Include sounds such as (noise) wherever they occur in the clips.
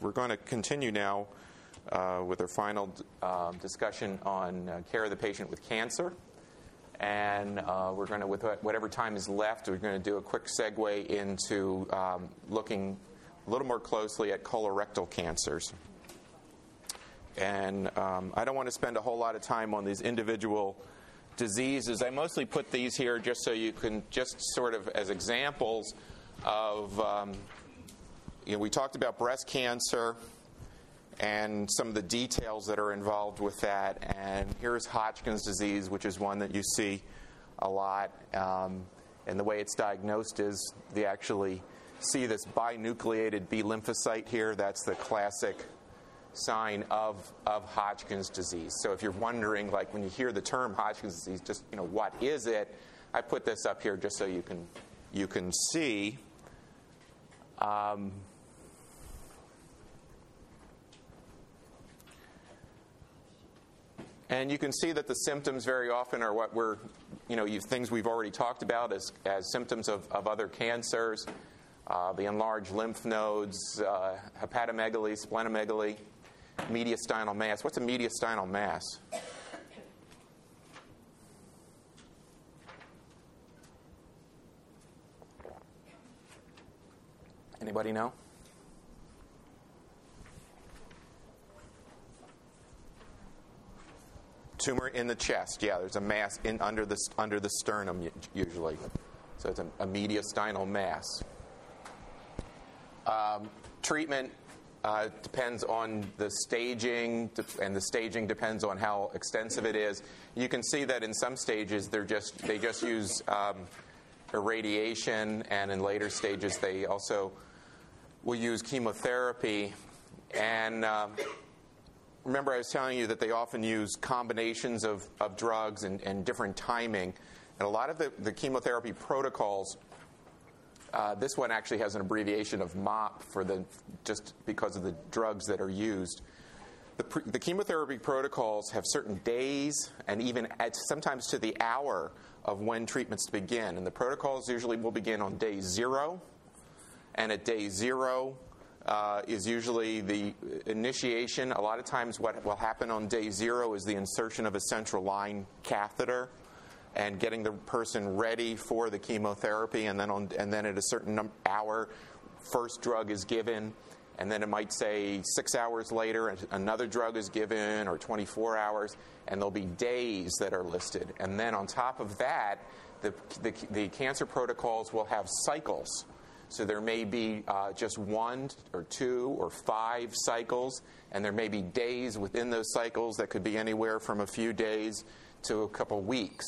we're going to continue now uh, with our final uh, discussion on uh, care of the patient with cancer. And uh, we're going to, with whatever time is left, we're going to do a quick segue into um, looking a little more closely at colorectal cancers. And um, I don't want to spend a whole lot of time on these individual diseases. I mostly put these here just so you can just sort of as examples of, um, you know, we talked about breast cancer and some of the details that are involved with that. And here's Hodgkin's disease, which is one that you see a lot. Um, and the way it's diagnosed is they actually see this binucleated B lymphocyte here. That's the classic sign of, of Hodgkin's disease. So if you're wondering, like when you hear the term Hodgkin's disease, just you know what is it? I put this up here just so you can you can see. Um, And you can see that the symptoms very often are what we're, you know, things we've already talked about as, as symptoms of, of other cancers uh, the enlarged lymph nodes, uh, hepatomegaly, splenomegaly, mediastinal mass. What's a mediastinal mass? Anybody know? Tumor in the chest. Yeah, there's a mass in under the under the sternum usually. So it's a, a mediastinal mass. Um, treatment uh, depends on the staging, and the staging depends on how extensive it is. You can see that in some stages they're just they just use um, irradiation, and in later stages they also will use chemotherapy. And um, remember, I was telling you that they often use combinations of, of drugs and, and different timing. And a lot of the, the chemotherapy protocols, uh, this one actually has an abbreviation of MOP for the just because of the drugs that are used. The, pre, the chemotherapy protocols have certain days and even at, sometimes to the hour of when treatments begin. And the protocols usually will begin on day zero. And at day zero, uh, is usually the initiation. A lot of times, what will happen on day zero is the insertion of a central line catheter and getting the person ready for the chemotherapy. And then, on, and then at a certain hour, first drug is given. And then it might say six hours later, another drug is given, or 24 hours, and there'll be days that are listed. And then on top of that, the, the, the cancer protocols will have cycles so there may be uh, just one or two or five cycles, and there may be days within those cycles that could be anywhere from a few days to a couple weeks.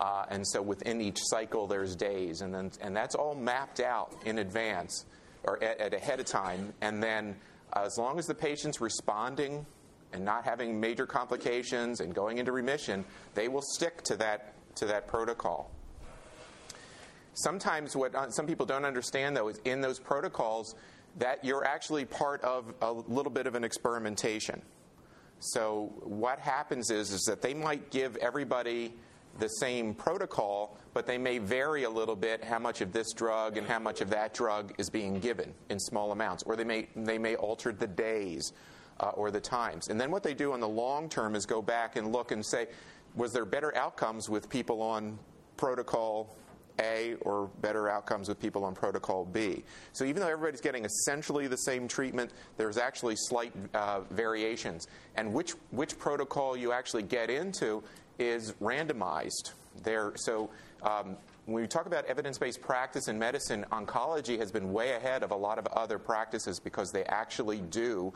Uh, and so within each cycle, there's days, and then and that's all mapped out in advance or at, at ahead of time. And then, uh, as long as the patient's responding and not having major complications and going into remission, they will stick to that to that protocol. Sometimes, what uh, some people don't understand, though, is in those protocols that you're actually part of a little bit of an experimentation. So, what happens is, is that they might give everybody the same protocol, but they may vary a little bit how much of this drug and how much of that drug is being given in small amounts, or they may they may alter the days uh, or the times. And then what they do in the long term is go back and look and say, was there better outcomes with people on protocol a or better outcomes with people on protocol B. So even though everybody's getting essentially the same treatment, there's actually slight uh, variations. And which, which protocol you actually get into is randomized. There, so um, when we talk about evidence based practice in medicine, oncology has been way ahead of a lot of other practices because they actually do.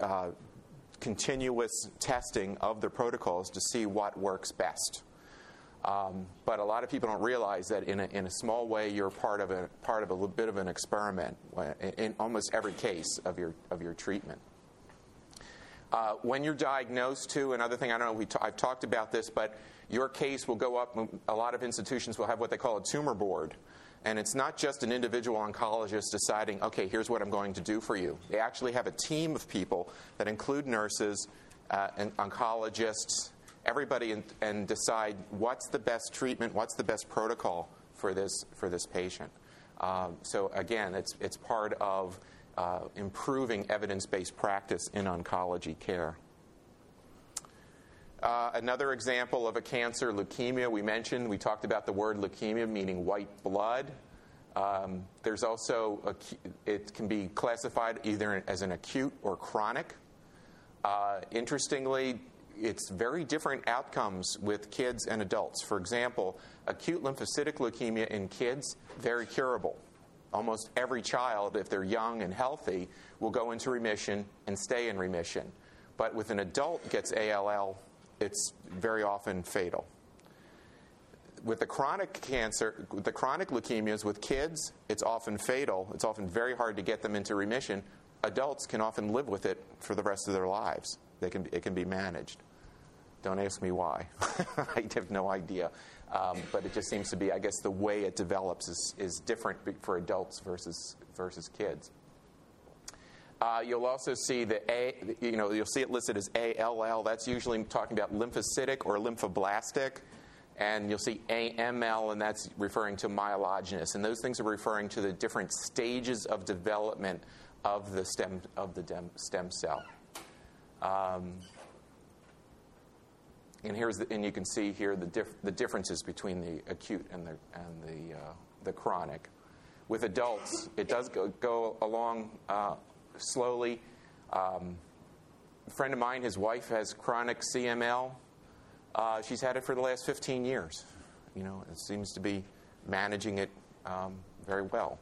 Uh, continuous testing of the protocols to see what works best. Um, but a lot of people don't realize that in a, in a small way you're part of a part of a bit of an experiment in, in almost every case of your of your treatment. Uh, when you're diagnosed, too, another thing I don't know. We t- I've talked about this, but your case will go up. A lot of institutions will have what they call a tumor board. And it's not just an individual oncologist deciding, okay, here's what I'm going to do for you. They actually have a team of people that include nurses uh, and oncologists everybody and, and decide what's the best treatment, what's the best protocol for this for this patient. Um, so again, it's it's part of uh, improving evidence based practice in oncology care. Uh, another example of a cancer, leukemia, we mentioned, we talked about the word leukemia meaning white blood. Um, there's also, a, it can be classified either as an acute or chronic. Uh, interestingly, it's very different outcomes with kids and adults. For example, acute lymphocytic leukemia in kids, very curable. Almost every child, if they're young and healthy, will go into remission and stay in remission. But with an adult gets ALL, it's very often fatal. With the chronic cancer, the chronic leukemias with kids, it's often fatal. It's often very hard to get them into remission. Adults can often live with it for the rest of their lives. They can, it can be managed. Don't ask me why. (laughs) I have no idea. Um, but it just seems to be, I guess, the way it develops is, is different for adults versus, versus kids. Uh, you'll also see the A, you know, you'll see it listed as ALL. That's usually talking about lymphocytic or lymphoblastic. And you'll see AML, and that's referring to myelogenous. And those things are referring to the different stages of development of the stem, of the stem cell. Um, and here's the, and you can see here the, dif- the differences between the acute and the, and the, uh, the chronic. With adults, it does go, go along uh, slowly. Um, a friend of mine, his wife has chronic CML. Uh, she's had it for the last 15 years. You know, it seems to be managing it um, very well.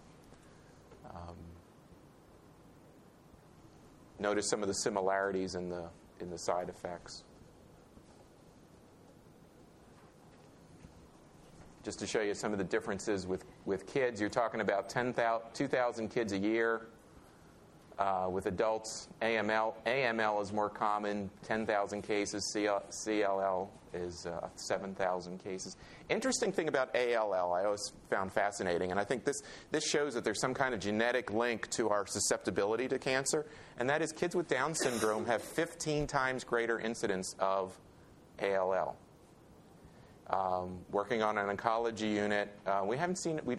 Um, notice some of the similarities in the in the side effects. Just to show you some of the differences with, with kids, you're talking about 2,000 kids a year uh, with adults, AML, AML is more common, 10,000 cases. CL, CLL is uh, 7,000 cases. Interesting thing about ALL, I always found fascinating, and I think this, this shows that there's some kind of genetic link to our susceptibility to cancer, and that is kids with Down syndrome have 15 times greater incidence of ALL. Um, working on an oncology unit, uh, we haven't seen, we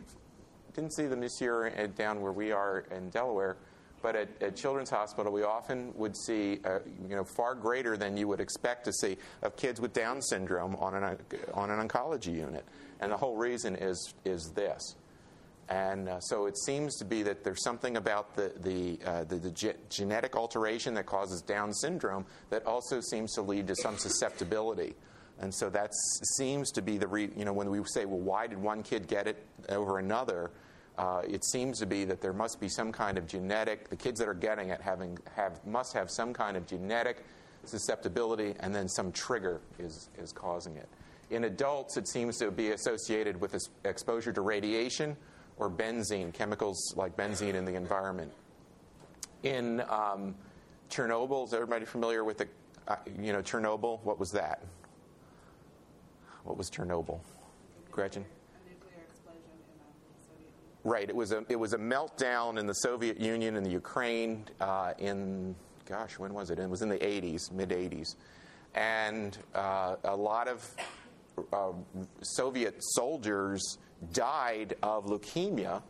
didn't see them this year down where we are in Delaware but at, at, Children's Hospital, we often would see, uh, you know, far greater than you would expect to see of kids with Down syndrome on an, on an oncology unit. And the whole reason is, is this. And uh, so it seems to be that there's something about the, the, uh, the, the ge- genetic alteration that causes Down syndrome that also seems to lead to some susceptibility. And so that seems to be the, re- you know, when we say, well, why did one kid get it over another? uh, it seems to be that there must be some kind of genetic, the kids that are getting it having, have, must have some kind of genetic susceptibility, and then some trigger is, is causing it. In adults, it seems to be associated with exposure to radiation or benzene, chemicals like benzene in the environment. In um, Chernobyl, is everybody familiar with the, uh, you know, Chernobyl? What was that? What was Chernobyl? Gretchen? Right. It was a it was a meltdown in the Soviet Union and the Ukraine uh, in gosh when was it? It was in the 80s, mid 80s, and uh, a lot of uh, Soviet soldiers died of leukemia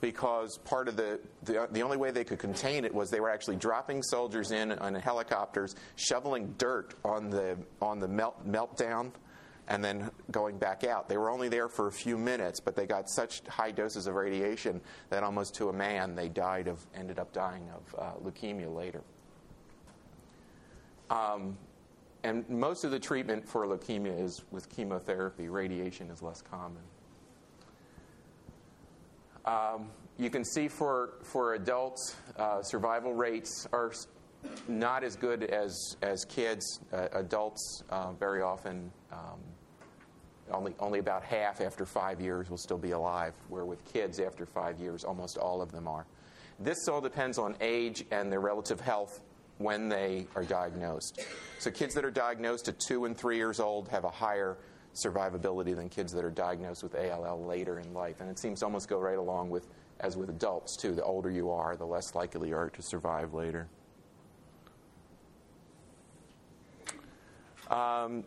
because part of the, the, the only way they could contain it was they were actually dropping soldiers in on helicopters, shoveling dirt on the on the melt meltdown and then going back out. They were only there for a few minutes, but they got such high doses of radiation that almost to a man they died of, ended up dying of uh, leukemia later. Um, and most of the treatment for leukemia is with chemotherapy. Radiation is less common. Um, you can see for, for adults, uh, survival rates are not as good as, as kids. Uh, adults uh, very often um, only, only about half after five years will still be alive, where with kids after five years, almost all of them are. This all depends on age and their relative health when they are diagnosed. So, kids that are diagnosed at two and three years old have a higher survivability than kids that are diagnosed with ALL later in life. And it seems to almost go right along with as with adults, too. The older you are, the less likely you are to survive later. Um,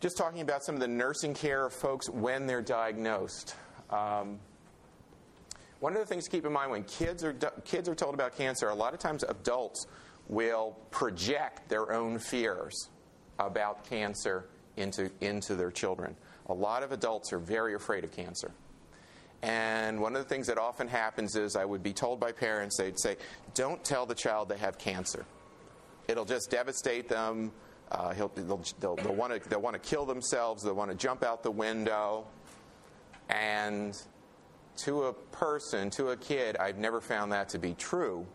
just talking about some of the nursing care of folks when they're diagnosed. Um, One of the things to keep in mind when kids are kids are told about cancer, a lot of times adults will project their own fears about cancer into into their children. A lot of adults are very afraid of cancer. And one of the things that often happens is I would be told by parents, they'd say, don't tell the child they have cancer. It'll just devastate them. Uh, they'll, they'll, they'll they'll want to kill themselves. They'll want to jump out the window. And to a person, to a kid, I've never found that to be true.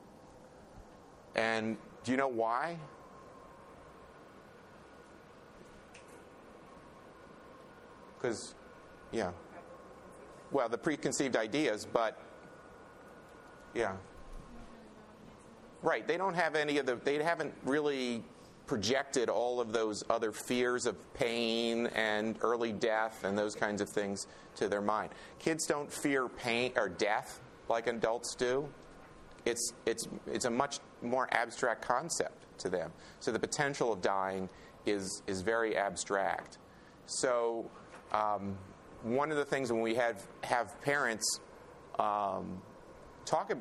And do you know why? Because, yeah. Well, the preconceived ideas, but, yeah. Right. They don't have any of the, they haven't really projected all of those other fears of pain and early death and those kinds of things to their mind. Kids don't fear pain or death like adults do. It's, it's, it's a much more abstract concept to them. So the potential of dying is, is very abstract. So um, one of the things when we have, have parents um, talk,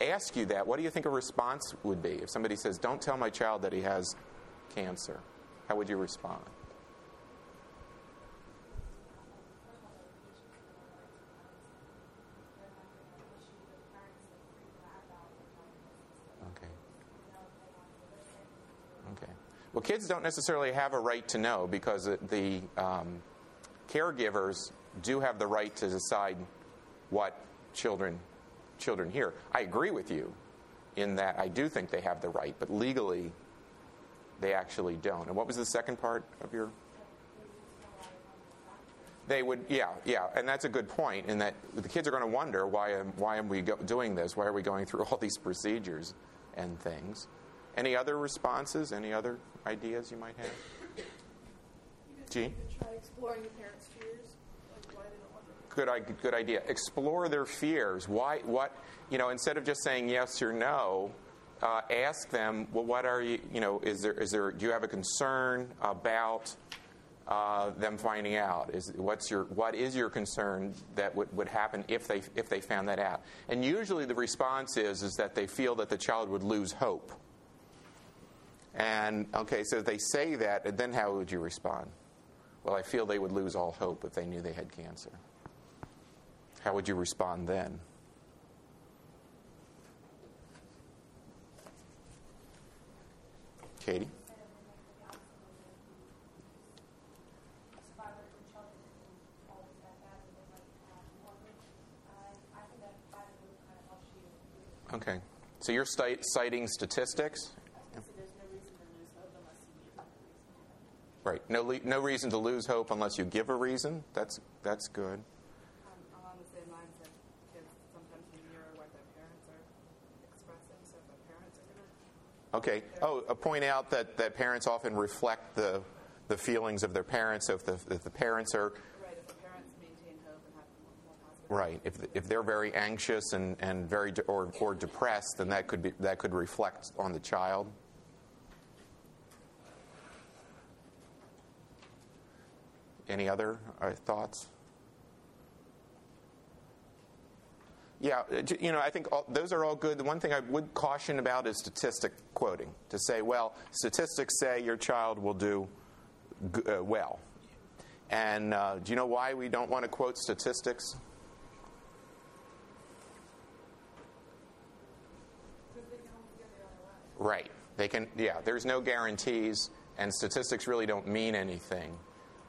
ask you that, what do you think a response would be? If somebody says, Don't tell my child that he has cancer, how would you respond? Okay. Okay. Well, kids don't necessarily have a right to know because the um, caregivers do have the right to decide what children children here. I agree with you in that I do think they have the right, but legally they actually don't. And what was the second part of your they would yeah yeah and that's a good point in that the kids are going to wonder why am why am we go, doing this why are we going through (laughs) all these procedures and things any other responses any other ideas you might have Gene? try exploring your parents' good, good idea. Explore their fears. Why? What? You know, instead of just saying yes or no, uh, ask them. Well, what are you? You know, is there? Is there? Do you have a concern about uh, them finding out? Is what's your? What is your concern that would, would happen if they if they found that out? And usually the response is is that they feel that the child would lose hope. And okay, so they say that, and then how would you respond? Well, I feel they would lose all hope if they knew they had cancer. How would you respond then? Katie? Okay. So you're citing statistics? Right. No, le- no reason to lose hope unless you give a reason. That's that's good. Um, along the same lines, that kids sometimes mirror what their parents are expressing. So if their parents are Okay. Oh, point out that, that parents often reflect the the feelings of their parents. So if the if the parents are right, if the parents maintain hope and have more positive. Right. If, if they're very anxious and, and very de- or, or depressed, then that could be that could reflect on the child. Any other uh, thoughts? Yeah, you know, I think all, those are all good. The one thing I would caution about is statistic quoting to say, well, statistics say your child will do uh, well. And uh, do you know why we don't want to quote statistics? Right. They can, yeah, there's no guarantees, and statistics really don't mean anything.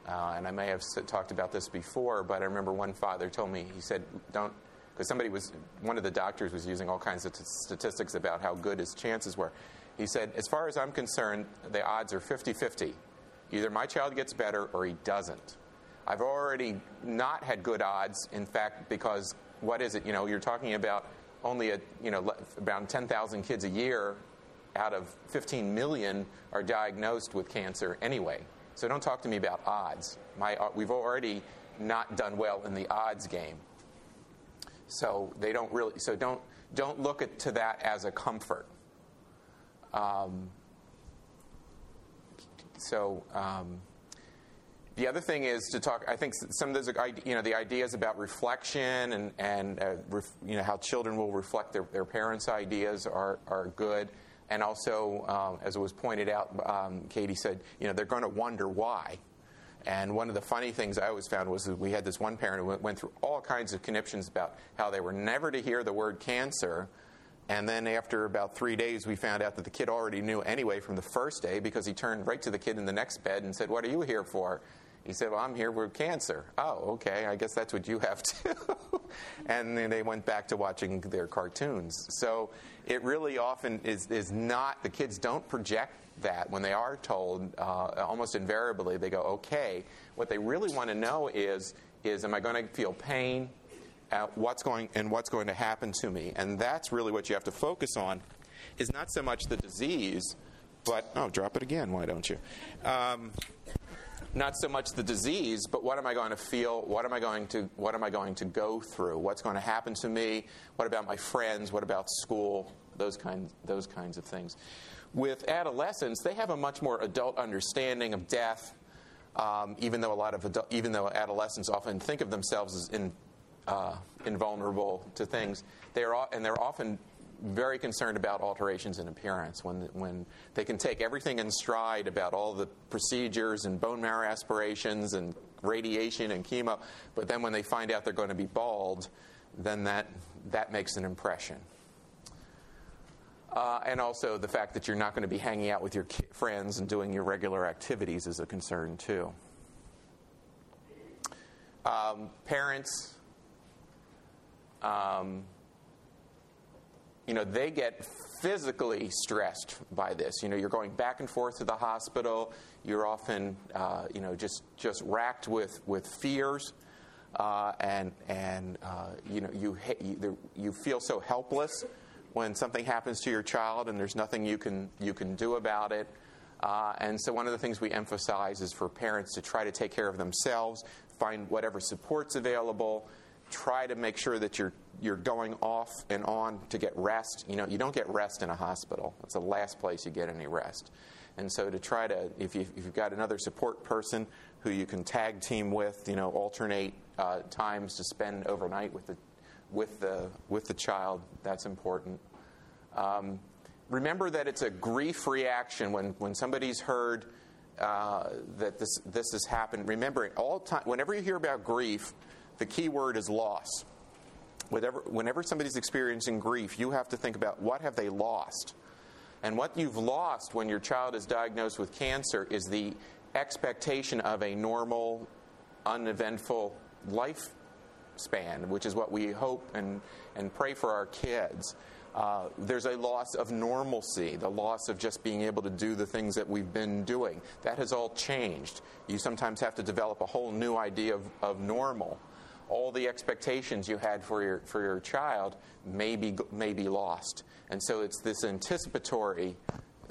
Uh, and I may have talked about this before, but I remember one father told me, he said, don't, because somebody was, one of the doctors was using all kinds of t- statistics about how good his chances were. He said, as far as I'm concerned, the odds are 50 50. Either my child gets better or he doesn't. I've already not had good odds, in fact, because what is it? You know, you're talking about only a, you know, around 10,000 kids a year out of 15 million are diagnosed with cancer anyway. So don't talk to me about odds. My, uh, we've already not done well in the odds game. So they don't really. So don't don't look at, to that as a comfort. Um, so um, the other thing is to talk. I think some of those, you know, the ideas about reflection and and uh, ref, you know how children will reflect their, their parents' ideas are are good. And also, um, as it was pointed out, um, Katie said, you know, they're going to wonder why. And one of the funny things I always found was that we had this one parent who went through all kinds of conniptions about how they were never to hear the word cancer. And then after about three days, we found out that the kid already knew anyway from the first day because he turned right to the kid in the next bed and said, What are you here for? He said, Well, I'm here with cancer. Oh, okay, I guess that's what you have too. (laughs) and then they went back to watching their cartoons. So it really often is, is not, the kids don't project that when they are told, uh, almost invariably, they go, Okay. What they really want to know is, is am I going to feel pain? Uh, what's going and what's going to happen to me? And that's really what you have to focus on, is not so much the disease, but oh, drop it again. Why don't you? Um, not so much the disease, but what am I going to feel? What am I going to what am I going to go through? What's going to happen to me? What about my friends? What about school? Those kinds those kinds of things. With adolescents, they have a much more adult understanding of death. Um, even though a lot of even though adolescents often think of themselves as in, uh, invulnerable to things, they are and they're often very concerned about alterations in appearance when, when they can take everything in stride about all the procedures and bone marrow aspirations and radiation and chemo, but then when they find out they're going to be bald, then that, that makes an impression. Uh, and also the fact that you're not going to be hanging out with your friends and doing your regular activities is a concern too. Um, parents, um, you know, they get physically stressed by this. You know, you're going back and forth to the hospital. You're often, uh, you know, just just racked with with fears, uh, and and uh, you know, you, you you feel so helpless when something happens to your child, and there's nothing you can you can do about it. Uh, and so, one of the things we emphasize is for parents to try to take care of themselves, find whatever supports available, try to make sure that you're you're going off and on to get rest. You know, you don't get rest in a hospital. It's the last place you get any rest. And so to try to, if, you, if you've got another support person who you can tag team with, you know, alternate uh, times to spend overnight with the, with the, with the child, that's important. Um, remember that it's a grief reaction when, when somebody's heard uh, that this, this has happened. Remember, all time, whenever you hear about grief, the key word is loss. Whenever, whenever somebody's experiencing grief, you have to think about what have they lost. And what you've lost when your child is diagnosed with cancer is the expectation of a normal, uneventful lifespan, which is what we hope and, and pray for our kids. Uh, there's a loss of normalcy, the loss of just being able to do the things that we've been doing. That has all changed. You sometimes have to develop a whole new idea of, of normal all the expectations you had for your, for your child may be, may be lost. And so it's this anticipatory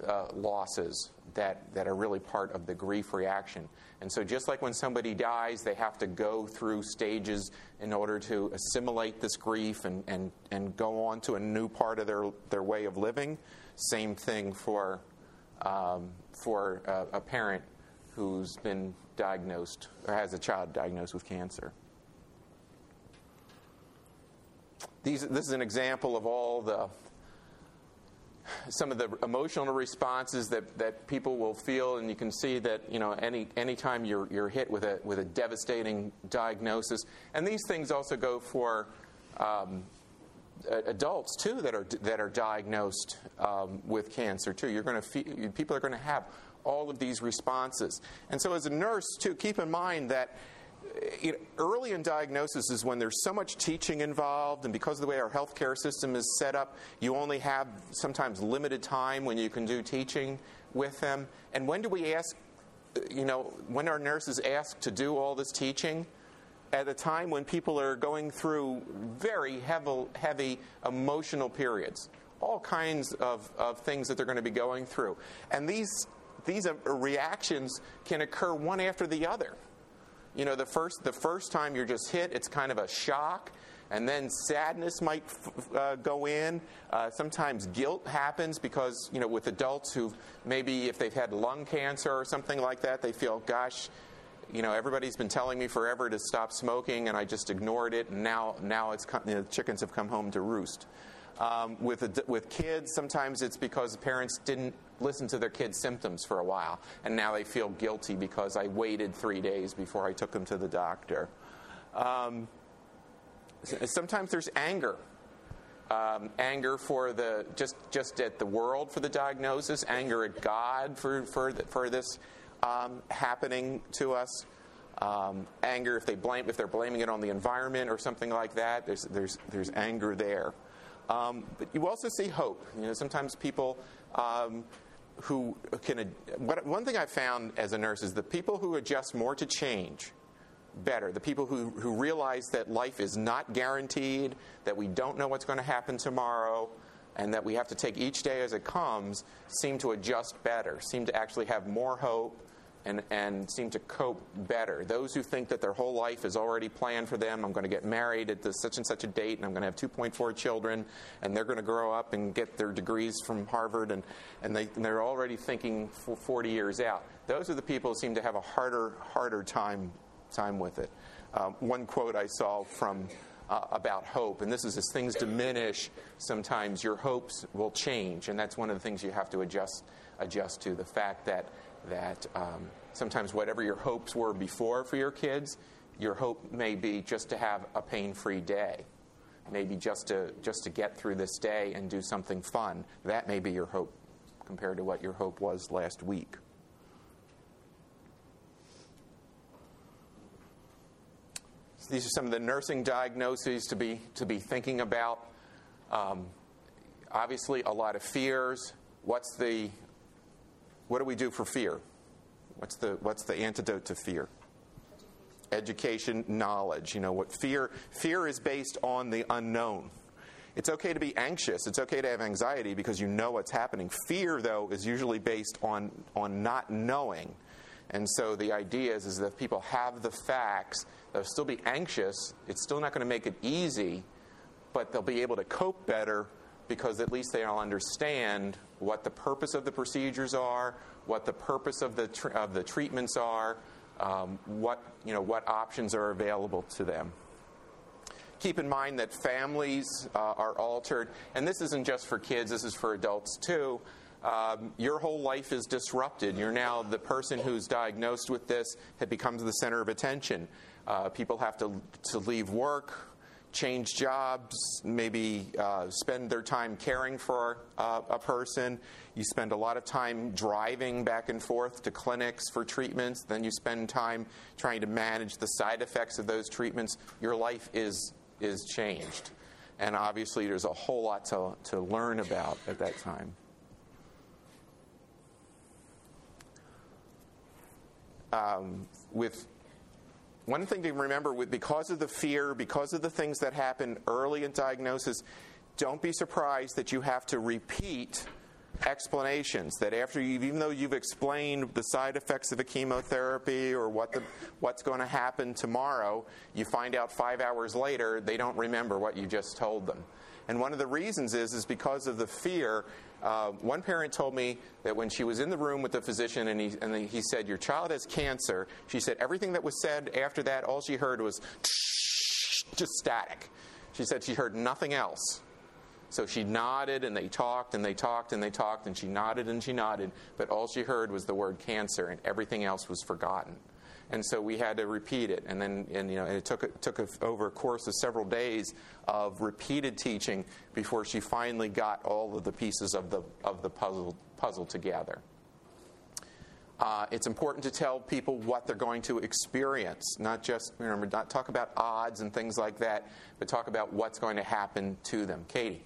uh, losses that, that are really part of the grief reaction. And so, just like when somebody dies, they have to go through stages in order to assimilate this grief and, and, and go on to a new part of their, their way of living. Same thing for, um, for a, a parent who's been diagnosed or has a child diagnosed with cancer. These, this is an example of all the some of the emotional responses that, that people will feel, and you can see that you know any anytime you're you're hit with a with a devastating diagnosis, and these things also go for um, adults too that are that are diagnosed um, with cancer too. You're going to people are going to have all of these responses, and so as a nurse too, keep in mind that know, early in diagnosis is when there's so much teaching involved, and because of the way our healthcare system is set up, you only have sometimes limited time when you can do teaching with them. And when do we ask, you know, when are nurses asked to do all this teaching? At a time when people are going through very heavy, heavy emotional periods, all kinds of, of things that they're going to be going through. And these, these uh, reactions can occur one after the other. You know, the first, the first time you're just hit, it's kind of a shock. And then sadness might uh, go in. Uh, sometimes guilt happens because, you know, with adults who maybe if they've had lung cancer or something like that, they feel, gosh, you know, everybody's been telling me forever to stop smoking, and I just ignored it, and now, now it's you know, the chickens have come home to roost. Um, with, with kids, sometimes it's because parents didn't listen to their kids' symptoms for a while, and now they feel guilty because I waited three days before I took them to the doctor. Um, sometimes there's anger. Um, anger for the just just at the world for the diagnosis, anger at God for for the, for this um, happening to us. Um, anger if they blame if they're blaming it on the environment or something like that. There's there's there's anger there. Um, but you also see hope. You know, sometimes people um, who can. What, one thing I found as a nurse is the people who adjust more to change better. The people who, who realize that life is not guaranteed, that we don't know what's going to happen tomorrow, and that we have to take each day as it comes, seem to adjust better, seem to actually have more hope, and, and seem to cope better. Those who think that their whole life is already planned for them, I'm going to get married at this such and such a date, and I'm going to have 2.4 children, and they're going to grow up and get their degrees from Harvard, and, and, they, and they're already thinking 40 years out. Those are the people who seem to have a harder, harder time, time with it. Um, one quote I saw from uh, about hope, and this is as things diminish, sometimes your hopes will change, and that's one of the things you have to adjust adjust to the fact that that um, sometimes whatever your hopes were before for your kids, your hope may be just to have a pain-free day, maybe just to just to get through this day and do something fun. That may be your hope compared to what your hope was last week. So these are some of the nursing diagnoses to be to be thinking about. Um, obviously, a lot of fears. What's the what do we do for fear? What's the, what's the antidote to fear? Education, knowledge. You know what fear fear is based on the unknown. It's okay to be anxious. It's okay to have anxiety because you know what's happening. Fear, though, is usually based on on not knowing. And so the idea is, is that if people have the facts, they'll still be anxious. It's still not going to make it easy, but they'll be able to cope better because at least they'll understand what the purpose of the procedures are, what the purpose of the, tr- of the treatments are, um, what, you know, what options are available to them. Keep in mind that families uh, are altered, and this isn't just for kids, this is for adults too. Um, your whole life is disrupted. You're now the person who's diagnosed with this, it becomes the center of attention. Uh, people have to, to leave work, change jobs, maybe uh, spend their time caring for uh, a person. You spend a lot of time driving back and forth to clinics for treatments. Then you spend time trying to manage the side effects of those treatments. Your life is, is changed. And obviously, there's a whole lot to, to learn about at that time. Um, with one thing to remember because of the fear, because of the things that happen early in diagnosis, don't be surprised that you have to repeat explanations that after you even though you've explained the side effects of a chemotherapy or what the, what's going to happen tomorrow you find out five hours later they don't remember what you just told them and one of the reasons is is because of the fear uh, one parent told me that when she was in the room with the physician and, he, and he said, Your child has cancer, she said everything that was said after that, all she heard was (laughs) just static. She said she heard nothing else. So she nodded and they talked and they talked and they talked and she nodded and she nodded, but all she heard was the word cancer and everything else was forgotten and so we had to repeat it. And then, and, you know, it took it took over a course of several days of repeated teaching before she finally got all of the pieces of the of the puzzle puzzle together. Uh, it's important to tell people what they're going to experience, not just remember not talk about odds and things like that, but talk about what's going to happen to them. Katie.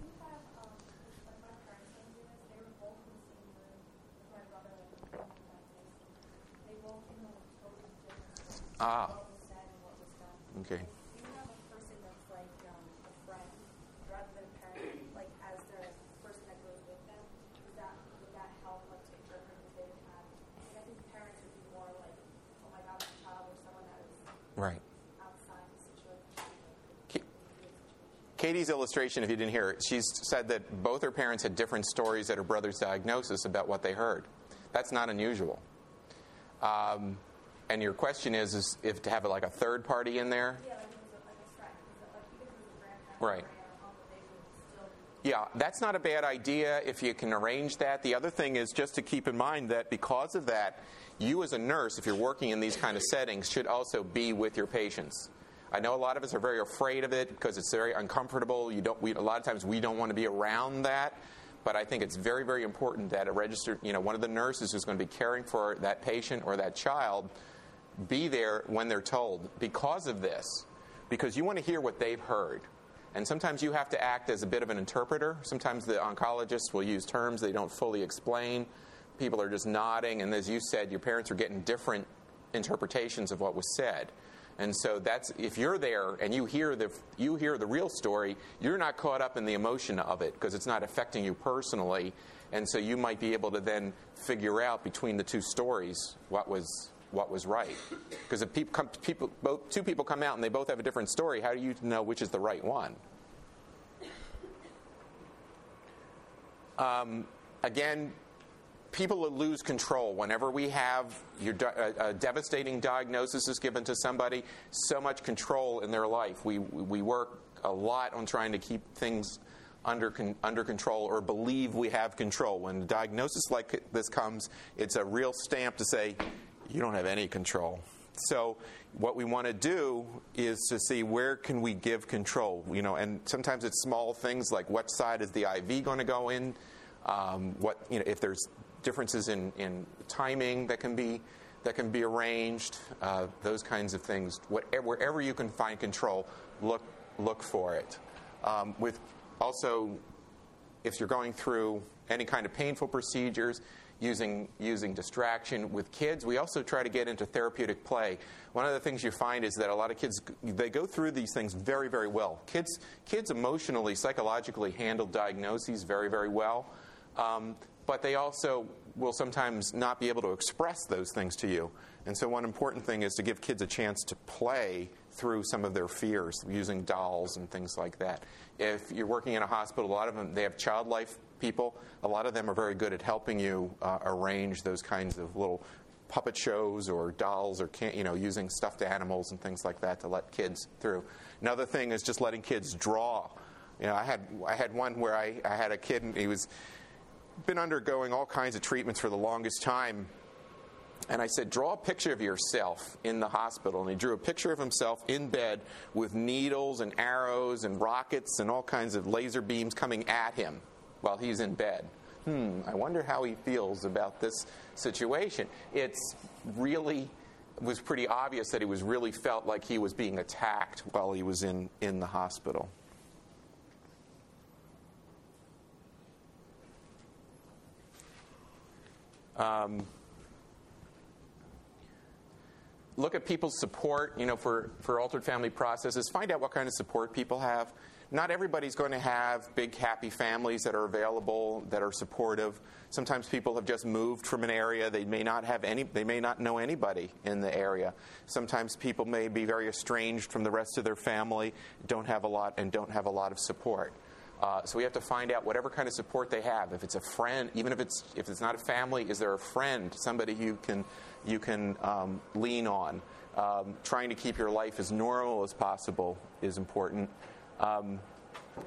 Ah. Okay. you have a person that's like um, a friend rather than a parent, like as their person that goes with them, would that would that help like to interpret what they would have? Like, I think parents would be more like, oh my god, my child or someone that is right outside the situation. Katie's illustration, if you didn't hear it, she's said that both her parents had different stories at her brother's diagnosis about what they heard. That's not unusual. Um, and your question is, is if to have like a third party in there? Yeah, like it was a, like a friend, because like even if it was a grandparent Right. or an uncle, they would still Yeah, that's not a bad idea if you can arrange that. The other thing is just to keep in mind that because of that, you as a nurse, if you're working in these kind of settings, should also be with your patients. I know a lot of us are very afraid of it because it's very uncomfortable. You don't. We, a lot of times we don't want to be around that. But I think it's very, very important that a registered, you know, one of the nurses who's going to be caring for that patient or that child be there when they're told because of this, because you want to hear what they've heard. And sometimes you have to act as a bit of an interpreter. Sometimes the oncologists will use terms they don't fully explain. People are just nodding, and as you said, your parents are getting different interpretations of what was said. And so that's if you're there and you hear the you hear the real story, you're not caught up in the emotion of it because it's not affecting you personally. And so you might be able to then figure out between the two stories what was what was right. Because if people, come, people both, two people come out and they both have a different story, how do you know which is the right one? Um, again, people lose control whenever we have your, a, a devastating diagnosis is given to somebody. So much control in their life. We we work a lot on trying to keep things under con, under control or believe we have control. When a diagnosis like this comes, it's a real stamp to say you don't have any control. So what we want to do is to see where can we give control, you know, and sometimes it's small things like what side is the IV going to go in, um, what you know if there's differences in, in timing that can be that can be arranged, uh, those kinds of things. Whatever, wherever you can find control, look look for it. Um, with also, if you're going through any kind of painful procedures, using using distraction with kids, we also try to get into therapeutic play. One of the things you find is that a lot of kids they go through these things very very well. Kids kids emotionally psychologically handle diagnoses very very well. Um, but they also will sometimes not be able to express those things to you. And so, one important thing is to give kids a chance to play through some of their fears using dolls and things like that. If you're working in a hospital, a lot of them they have child life people. A lot of them are very good at helping you uh, arrange those kinds of little puppet shows or dolls or can, you know using stuffed animals and things like that to let kids through. Another thing is just letting kids draw. You know, I had I had one where I, I had a kid and he was been undergoing all kinds of treatments for the longest time. And I said, draw a picture of yourself in the hospital. And he drew a picture of himself in bed with needles and arrows and rockets and all kinds of laser beams coming at him while he's in bed. Hmm, I wonder how he feels about this situation. It's really was pretty obvious that he was really felt like he was being attacked while he was in, in the hospital. Um, look at people's support, you know, for, for altered family processes. Find out what kind of support people have. Not everybody's going to have big, happy families that are available, that are supportive. Sometimes people have just moved from an area. They may not have any. They may not know anybody in the area. Sometimes people may be very estranged from the rest of their family, don't have a lot, and don't have a lot of support. Uh, so we have to find out whatever kind of support they have. If it's a friend, even if it's if it's not a family, is there a friend, somebody you can you can um, lean on? Um, trying to keep your life as normal as possible is important. Um,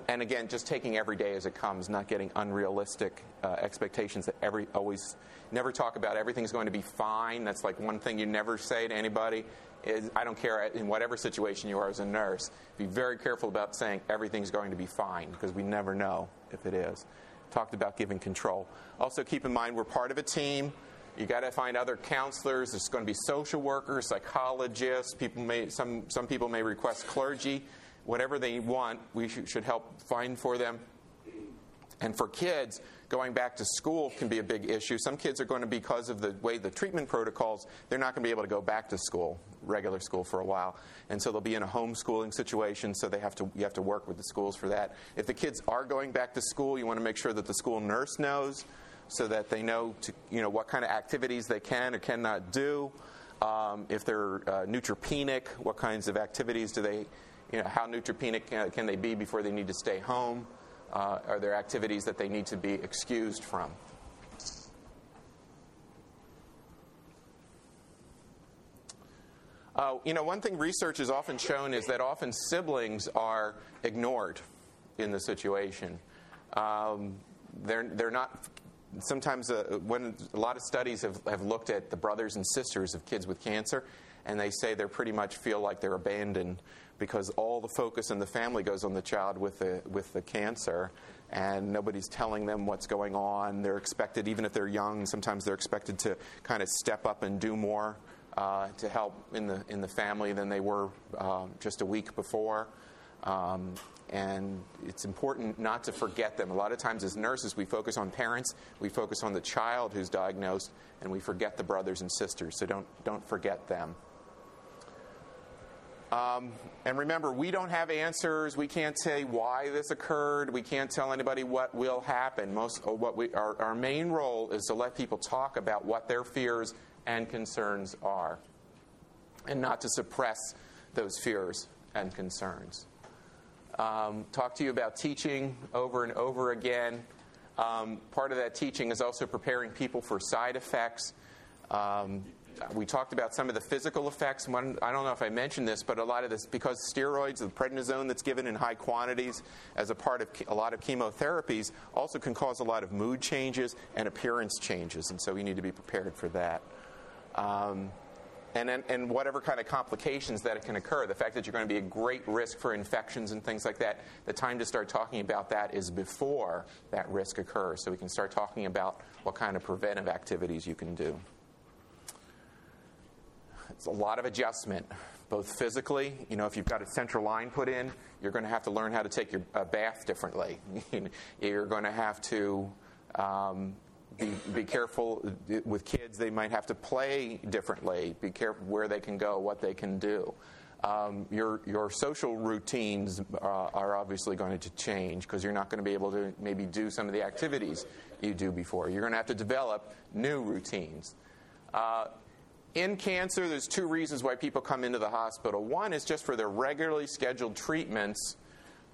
and again, just taking every day as it comes, not getting unrealistic uh, expectations that every always never talk about everything's going to be fine. That's like one thing you never say to anybody. Is I don't care in whatever situation you are as a nurse. Be very careful about saying everything's going to be fine because we never know if it is. Talked about giving control. Also, keep in mind we're part of a team. You got to find other counselors. There's going to be social workers, psychologists. People may some some people may request clergy whatever they want, we should help find for them. And for kids, going back to school can be a big issue. Some kids are going to, because of the way the treatment protocols, they're not going to be able to go back to school, regular school, for a while. And so they'll be in a homeschooling situation, so they have to, you have to work with the schools for that. If the kids are going back to school, you want to make sure that the school nurse knows so that they know, to, you know what kind of activities they can or cannot do. Um, if they're uh, neutropenic, what kinds of activities do they you know, how neutropenic can, they be before they need to stay home? Uh, are there activities that they need to be excused from? Uh, you know, one thing research has often shown is that often siblings are ignored in the situation. Um, they're, they're not. Sometimes, uh, when a lot of studies have, have looked at the brothers and sisters of kids with cancer, and they say they pretty much feel like they're abandoned because all the focus in the family goes on the child with the, with the cancer, and nobody's telling them what's going on. They're expected, even if they're young, sometimes they're expected to kind of step up and do more uh, to help in the, in the family than they were um, just a week before. Um, and it's important not to forget them. A lot of times, as nurses, we focus on parents, we focus on the child who's diagnosed, and we forget the brothers and sisters. So don't, don't forget them. Um, and remember, we don't have answers. We can't say why this occurred. We can't tell anybody what will happen. Most, what we, our, our main role is to let people talk about what their fears and concerns are, and not to suppress those fears and concerns. Um, talk to you about teaching over and over again. Um, part of that teaching is also preparing people for side effects. Um, we talked about some of the physical effects. One, I don't know if I mentioned this, but a lot of this, because steroids, the prednisone that's given in high quantities as a part of a lot of chemotherapies, also can cause a lot of mood changes and appearance changes, and so we need to be prepared for that. Um, and, and whatever kind of complications that it can occur, the fact that you're going to be a great risk for infections and things like that, the time to start talking about that is before that risk occurs. So we can start talking about what kind of preventive activities you can do. It's a lot of adjustment, both physically. You know, if you've got a central line put in, you're going to have to learn how to take your uh, bath differently. (laughs) you're going to have to um, be, be careful with kids. They might have to play differently. Be careful where they can go, what they can do. Um, your your social routines uh, are obviously going to change because you're not going to be able to maybe do some of the activities you do before. You're going to have to develop new routines. Uh, in cancer, there's two reasons why people come into the hospital. One is just for their regularly scheduled treatments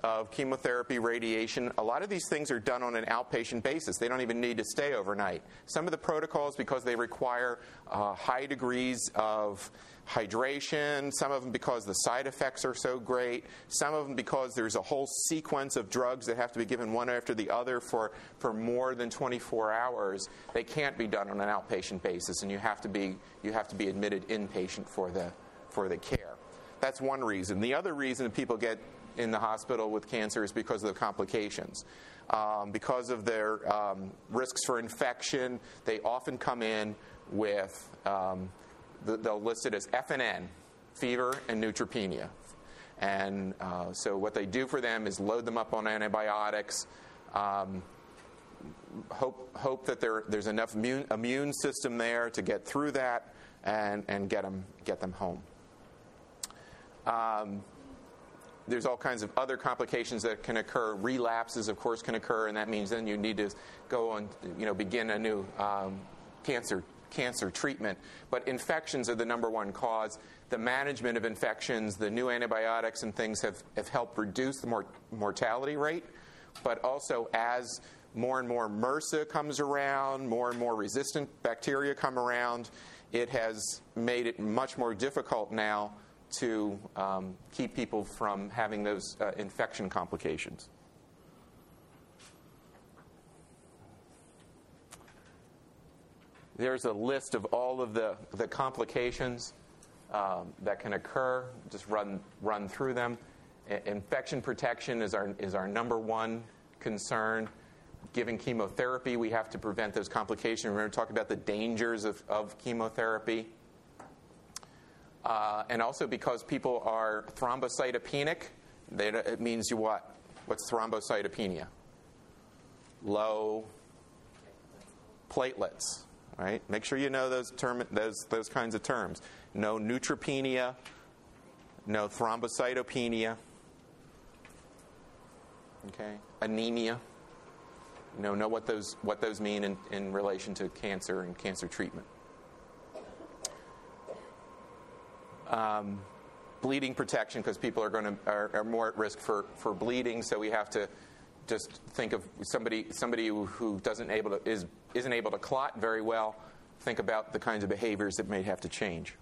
of chemotherapy, radiation. A lot of these things are done on an outpatient basis. They don't even need to stay overnight. Some of the protocols, because they require uh, high degrees of hydration, some of them because the side effects are so great, some of them because there's a whole sequence of drugs that have to be given one after the other for, for more than 24 hours. They can't be done on an outpatient basis, and you have to be, you have to be admitted inpatient for the, for the care. That's one reason. The other reason people get in the hospital with cancer is because of the complications. Um, because of their um, risks for infection, they often come in with, um, they'll list it as FNN, fever and neutropenia. And uh, so what they do for them is load them up on antibiotics. Um, hope, hope that there, there's enough immune, immune system there to get through that and, and get, them, get them home. Um, there's all kinds of other complications that can occur. Relapses, of course, can occur, and that means then you need to go and you know begin a new um, cancer cancer treatment. But infections are the number one cause. The management of infections, the new antibiotics and things have, have helped reduce the mor- mortality rate. But also, as more and more MRSA comes around, more and more resistant bacteria come around, it has made it much more difficult now to um, keep people from having those uh, infection complications. There's a list of all of the, the complications um, that can occur. Just run, run through them. I- infection protection is our, is our number one concern. Giving chemotherapy, we have to prevent those complications. To talk about the dangers of, of chemotherapy. Uh, and also because people are thrombocytopenic, they, it means you what? What's thrombocytopenia? Low platelets, right? Make sure you know those, term, those, those kinds of terms. Know neutropenia, know thrombocytopenia, okay? Anemia. You know, know what those, what those mean in, in relation to cancer and cancer treatment. Um, bleeding protection because people are going to are, are, more at risk for, for bleeding. So we have to just think of somebody somebody who, doesn't able to is isn't able to clot very well. Think about the kinds of behaviors that may have to change.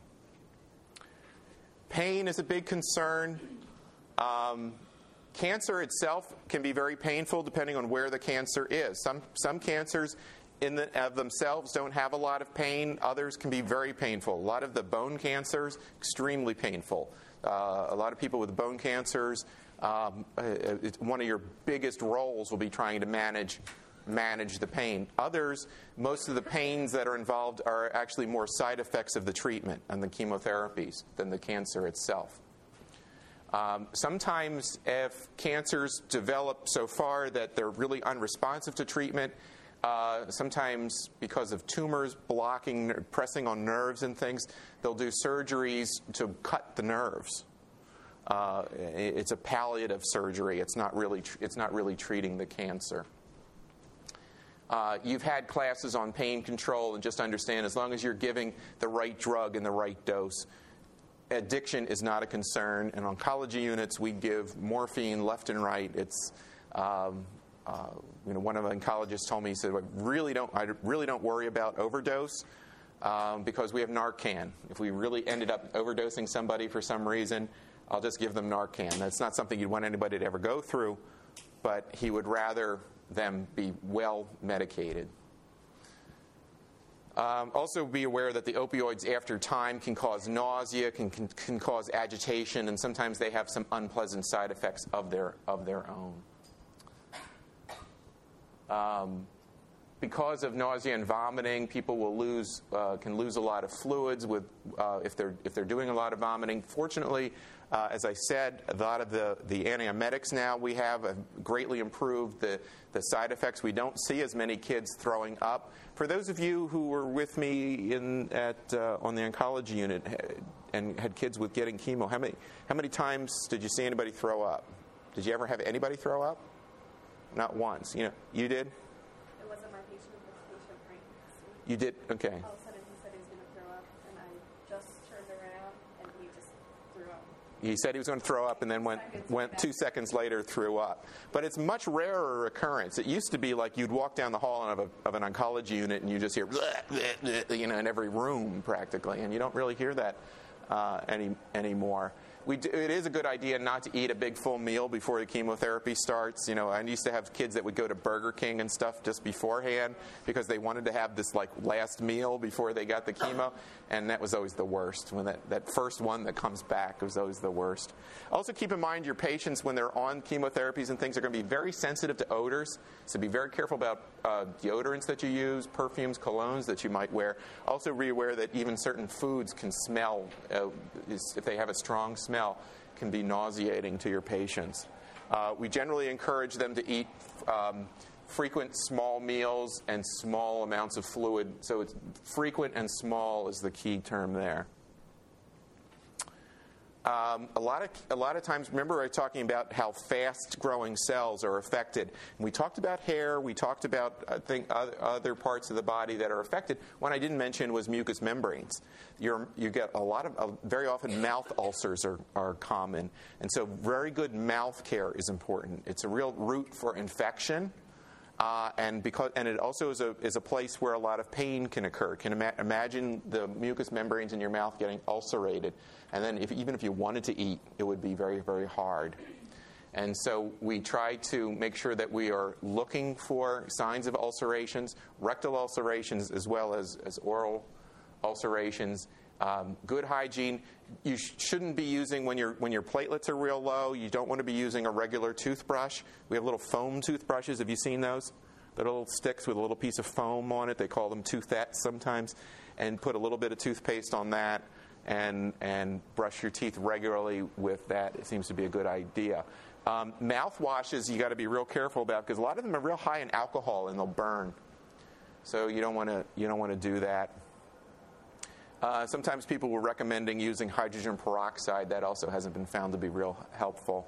Pain is a big concern. Um, cancer itself can be very painful depending on where the cancer is. Some, some cancers in the, of themselves don't have a lot of pain, others can be very painful. A lot of the bone cancers, extremely painful. Uh, a lot of people with bone cancers, um, uh, one of your biggest roles will be trying to manage manage the pain. Others, most of the pains that are involved are actually more side effects of the treatment and the chemotherapies than the cancer itself. Um, sometimes, if cancers develop so far that they're really unresponsive to treatment, uh, sometimes because of tumors blocking, pressing on nerves and things, they'll do surgeries to cut the nerves. Uh, it's a palliative surgery. It's not really. It's not really treating the cancer. Uh, you've had classes on pain control, and just understand as long as you're giving the right drug in the right dose, addiction is not a concern. In oncology units, we give morphine left and right. It's um, uh, you know, one of the oncologists told me he said, "I really don't, I really don't worry about overdose um, because we have Narcan. If we really ended up overdosing somebody for some reason, I'll just give them Narcan. That's not something you'd want anybody to ever go through, but he would rather them be well medicated." Um, also, be aware that the opioids after time can cause nausea, can, can, can cause agitation, and sometimes they have some unpleasant side effects of their, of their own. Um, because of nausea and vomiting, people will lose uh, can lose a lot of fluids with uh, if they're if they're doing a lot of vomiting. Fortunately, uh, as I said, a lot of the the antiemetics now we have have greatly improved the the side effects. We don't see as many kids throwing up. For those of you who were with me in at uh, on the oncology unit and had kids with getting chemo, how many how many times did you see anybody throw up? Did you ever have anybody throw up? Not once. You know, you did. It wasn't my patient, it was patient Frank. You did. Okay. All of a sudden he said he was going to throw up, and I just turned around, and he just threw up. He said he was going to throw up, and then went went two seconds later threw up. But it's much rarer occurrence. It used to be like you'd walk down the hall of, a, of an oncology unit, and you just hear, you know, in every room practically, and you don't really hear that uh, any anymore. We do, it is a good idea not to eat a big full meal before the chemotherapy starts. You know, I used to have kids that would go to Burger King and stuff just beforehand because they wanted to have this like last meal before they got the chemo, and that was always the worst. When that, that first one that comes back was always the worst. Also, keep in mind your patients when they're on chemotherapies and things are going to be very sensitive to odors, so be very careful about uh, deodorants that you use, perfumes, colognes that you might wear. Also, be aware that even certain foods can smell uh, if they have a strong smell smell can be nauseating to your patients. Uh, we generally encourage them to eat um, frequent small meals and small amounts of fluid. So it's frequent and small is the key term there. Um, a lot of a lot of times, remember I was talking about how fast-growing cells are affected. We talked about hair. We talked about I think other, other, parts of the body that are affected. One I didn't mention was mucous membranes. You're, you get a lot of uh, very often mouth ulcers are, are common, and so very good mouth care is important. It's a real route for infection. Uh, and because and it also is a is a place where a lot of pain can occur. Can ima- imagine the mucous membranes in your mouth getting ulcerated, and then if, even if you wanted to eat, it would be very very hard. And so we try to make sure that we are looking for signs of ulcerations, rectal ulcerations as well as, as oral ulcerations. Um, good hygiene. You shouldn't be using when, your when your platelets are real low. You don't want to be using a regular toothbrush. We have little foam toothbrushes. Have you seen those? Little sticks with a little piece of foam on it. They call them toothettes sometimes. And put a little bit of toothpaste on that and, and brush your teeth regularly with that. It seems to be a good idea. Um, mouthwashes you got to be real careful about because a lot of them are real high in alcohol and they'll burn. So you don't want to you don't want to do that. Uh, sometimes people were recommending using hydrogen peroxide. That also hasn't been found to be real helpful.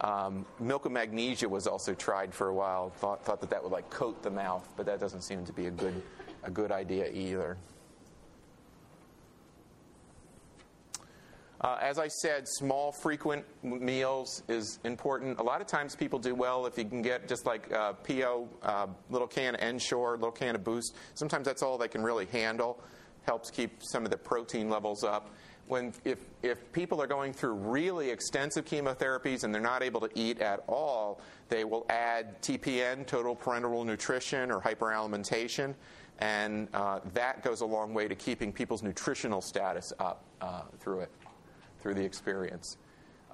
Um, milk of magnesia was also tried for a while. Thought, thought that that would like coat the mouth, but that doesn't seem to be a good, a good idea either. Uh, as I said, small, frequent meals is important. A lot of times people do well if you can get just like uh, PO, uh, little can of Ensure, little can of Boost. Sometimes that's all they can really handle helps keep some of the protein levels up. when if, if people are going through really extensive chemotherapies and they're not able to eat at all, they will add TPN, total parenteral nutrition, or hyperalimentation, and uh, that goes a long way to keeping people's nutritional status up uh, through it, through the experience.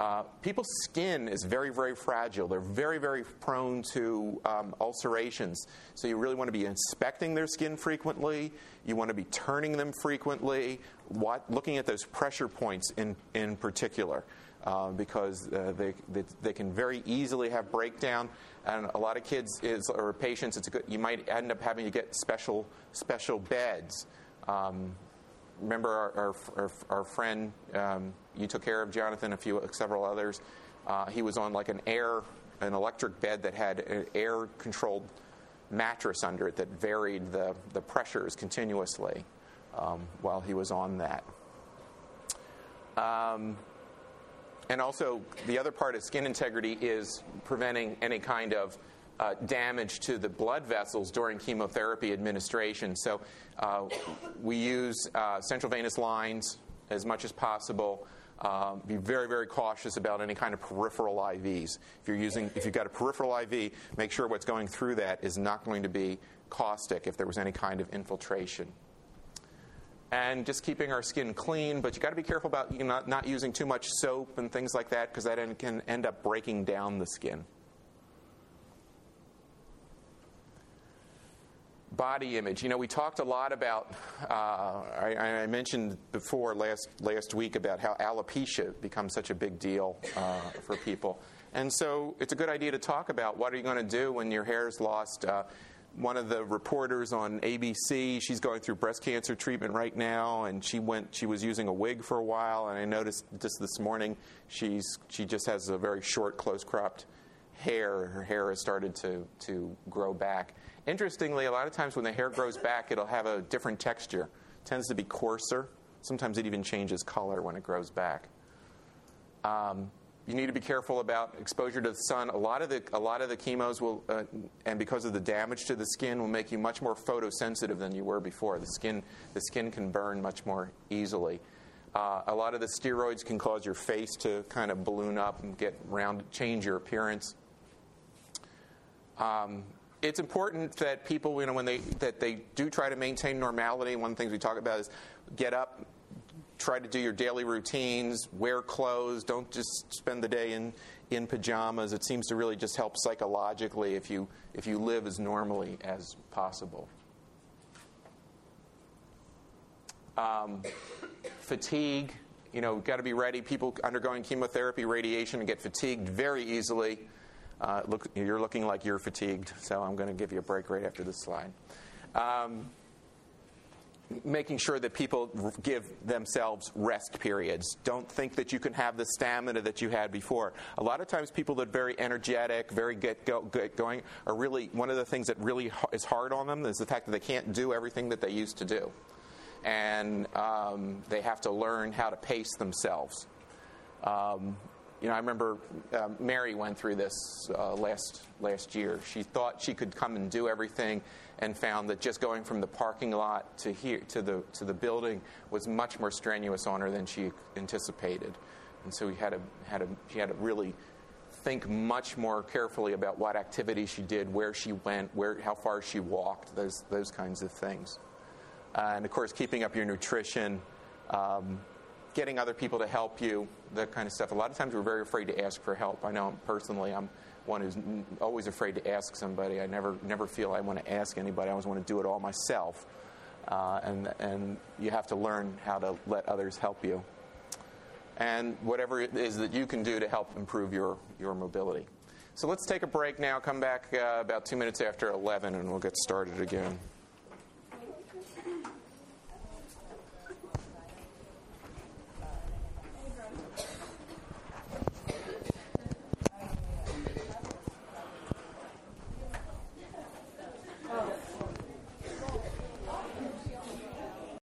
Uh, people's skin is very, very fragile. They're very, very prone to um, ulcerations. So you really want to be inspecting their skin frequently. You want to be turning them frequently, what, looking at those pressure points in, in particular, uh, because uh, they, they, they, can very easily have breakdown. And a lot of kids is, or patients, it's good, you might end up having to get special, special beds. Um, remember our, our, our friend, um, you took care of Jonathan, a few, several others. Uh, he was on like an air, an electric bed that had an air controlled mattress under it that varied the, the pressures continuously um, while he was on that. Um, and also, the other part of skin integrity is preventing any kind of uh, damage to the blood vessels during chemotherapy administration. So uh, we use uh, central venous lines as much as possible. Um, be very, very cautious about any kind of peripheral IVs. If you're using, if you've got a peripheral IV, make sure what's going through that is not going to be caustic if there was any kind of infiltration. And just keeping our skin clean, but you got to be careful about you know, not, not using too much soap and things like that because that can end up breaking down the skin. Body image. You know, we talked a lot about. Uh, I, I, mentioned before last last week about how alopecia becomes such a big deal uh, for people, and so it's a good idea to talk about what are you going to do when your hair is lost. Uh, one of the reporters on ABC, she's going through breast cancer treatment right now, and she went. She was using a wig for a while, and I noticed just this morning she's she just has a very short, close cropped hair. Her hair has started to to grow back Interestingly, a lot of times when the hair grows back, it'll have a different texture. It tends to be coarser. Sometimes it even changes color when it grows back. Um, you need to be careful about exposure to the sun. A lot of the a lot of the chemos will, uh, and because of the damage to the skin, will make you much more photosensitive than you were before. The skin the skin can burn much more easily. Uh, a lot of the steroids can cause your face to kind of balloon up and get round, change your appearance. Um, it's important that people, you know, when they that they do try to maintain normality. One of the things we talk about is get up, try to do your daily routines, wear clothes. Don't just spend the day in in pajamas. It seems to really just help psychologically if you if you live as normally as possible. Um, fatigue, you know, got to be ready. People undergoing chemotherapy, radiation, get fatigued very easily. Uh, look, you're looking like you're fatigued, so I'm going to give you a break right after this slide. Um, making sure that people give themselves rest periods. Don't think that you can have the stamina that you had before. A lot of times, people that are very energetic, very get, go, get going, are really one of the things that really is hard on them is the fact that they can't do everything that they used to do, and um, they have to learn how to pace themselves. Um, you know, I remember uh, Mary went through this uh, last last year. She thought she could come and do everything, and found that just going from the parking lot to here to the to the building was much more strenuous on her than she anticipated, and so we had to had to she had to really think much more carefully about what activities she did, where she went, where how far she walked, those those kinds of things, uh, and of course keeping up your nutrition. Um, getting other people to help you, that kind of stuff. A lot of times we're very afraid to ask for help. I know personally, I'm one who's always afraid to ask somebody. I never never feel I want to ask anybody. I always want to do it all myself. Uh, and and you have to learn how to let others help you. And whatever it is that you can do to help improve your your mobility. So let's take a break now. Come back uh, about two minutes after 11, and we'll get started again.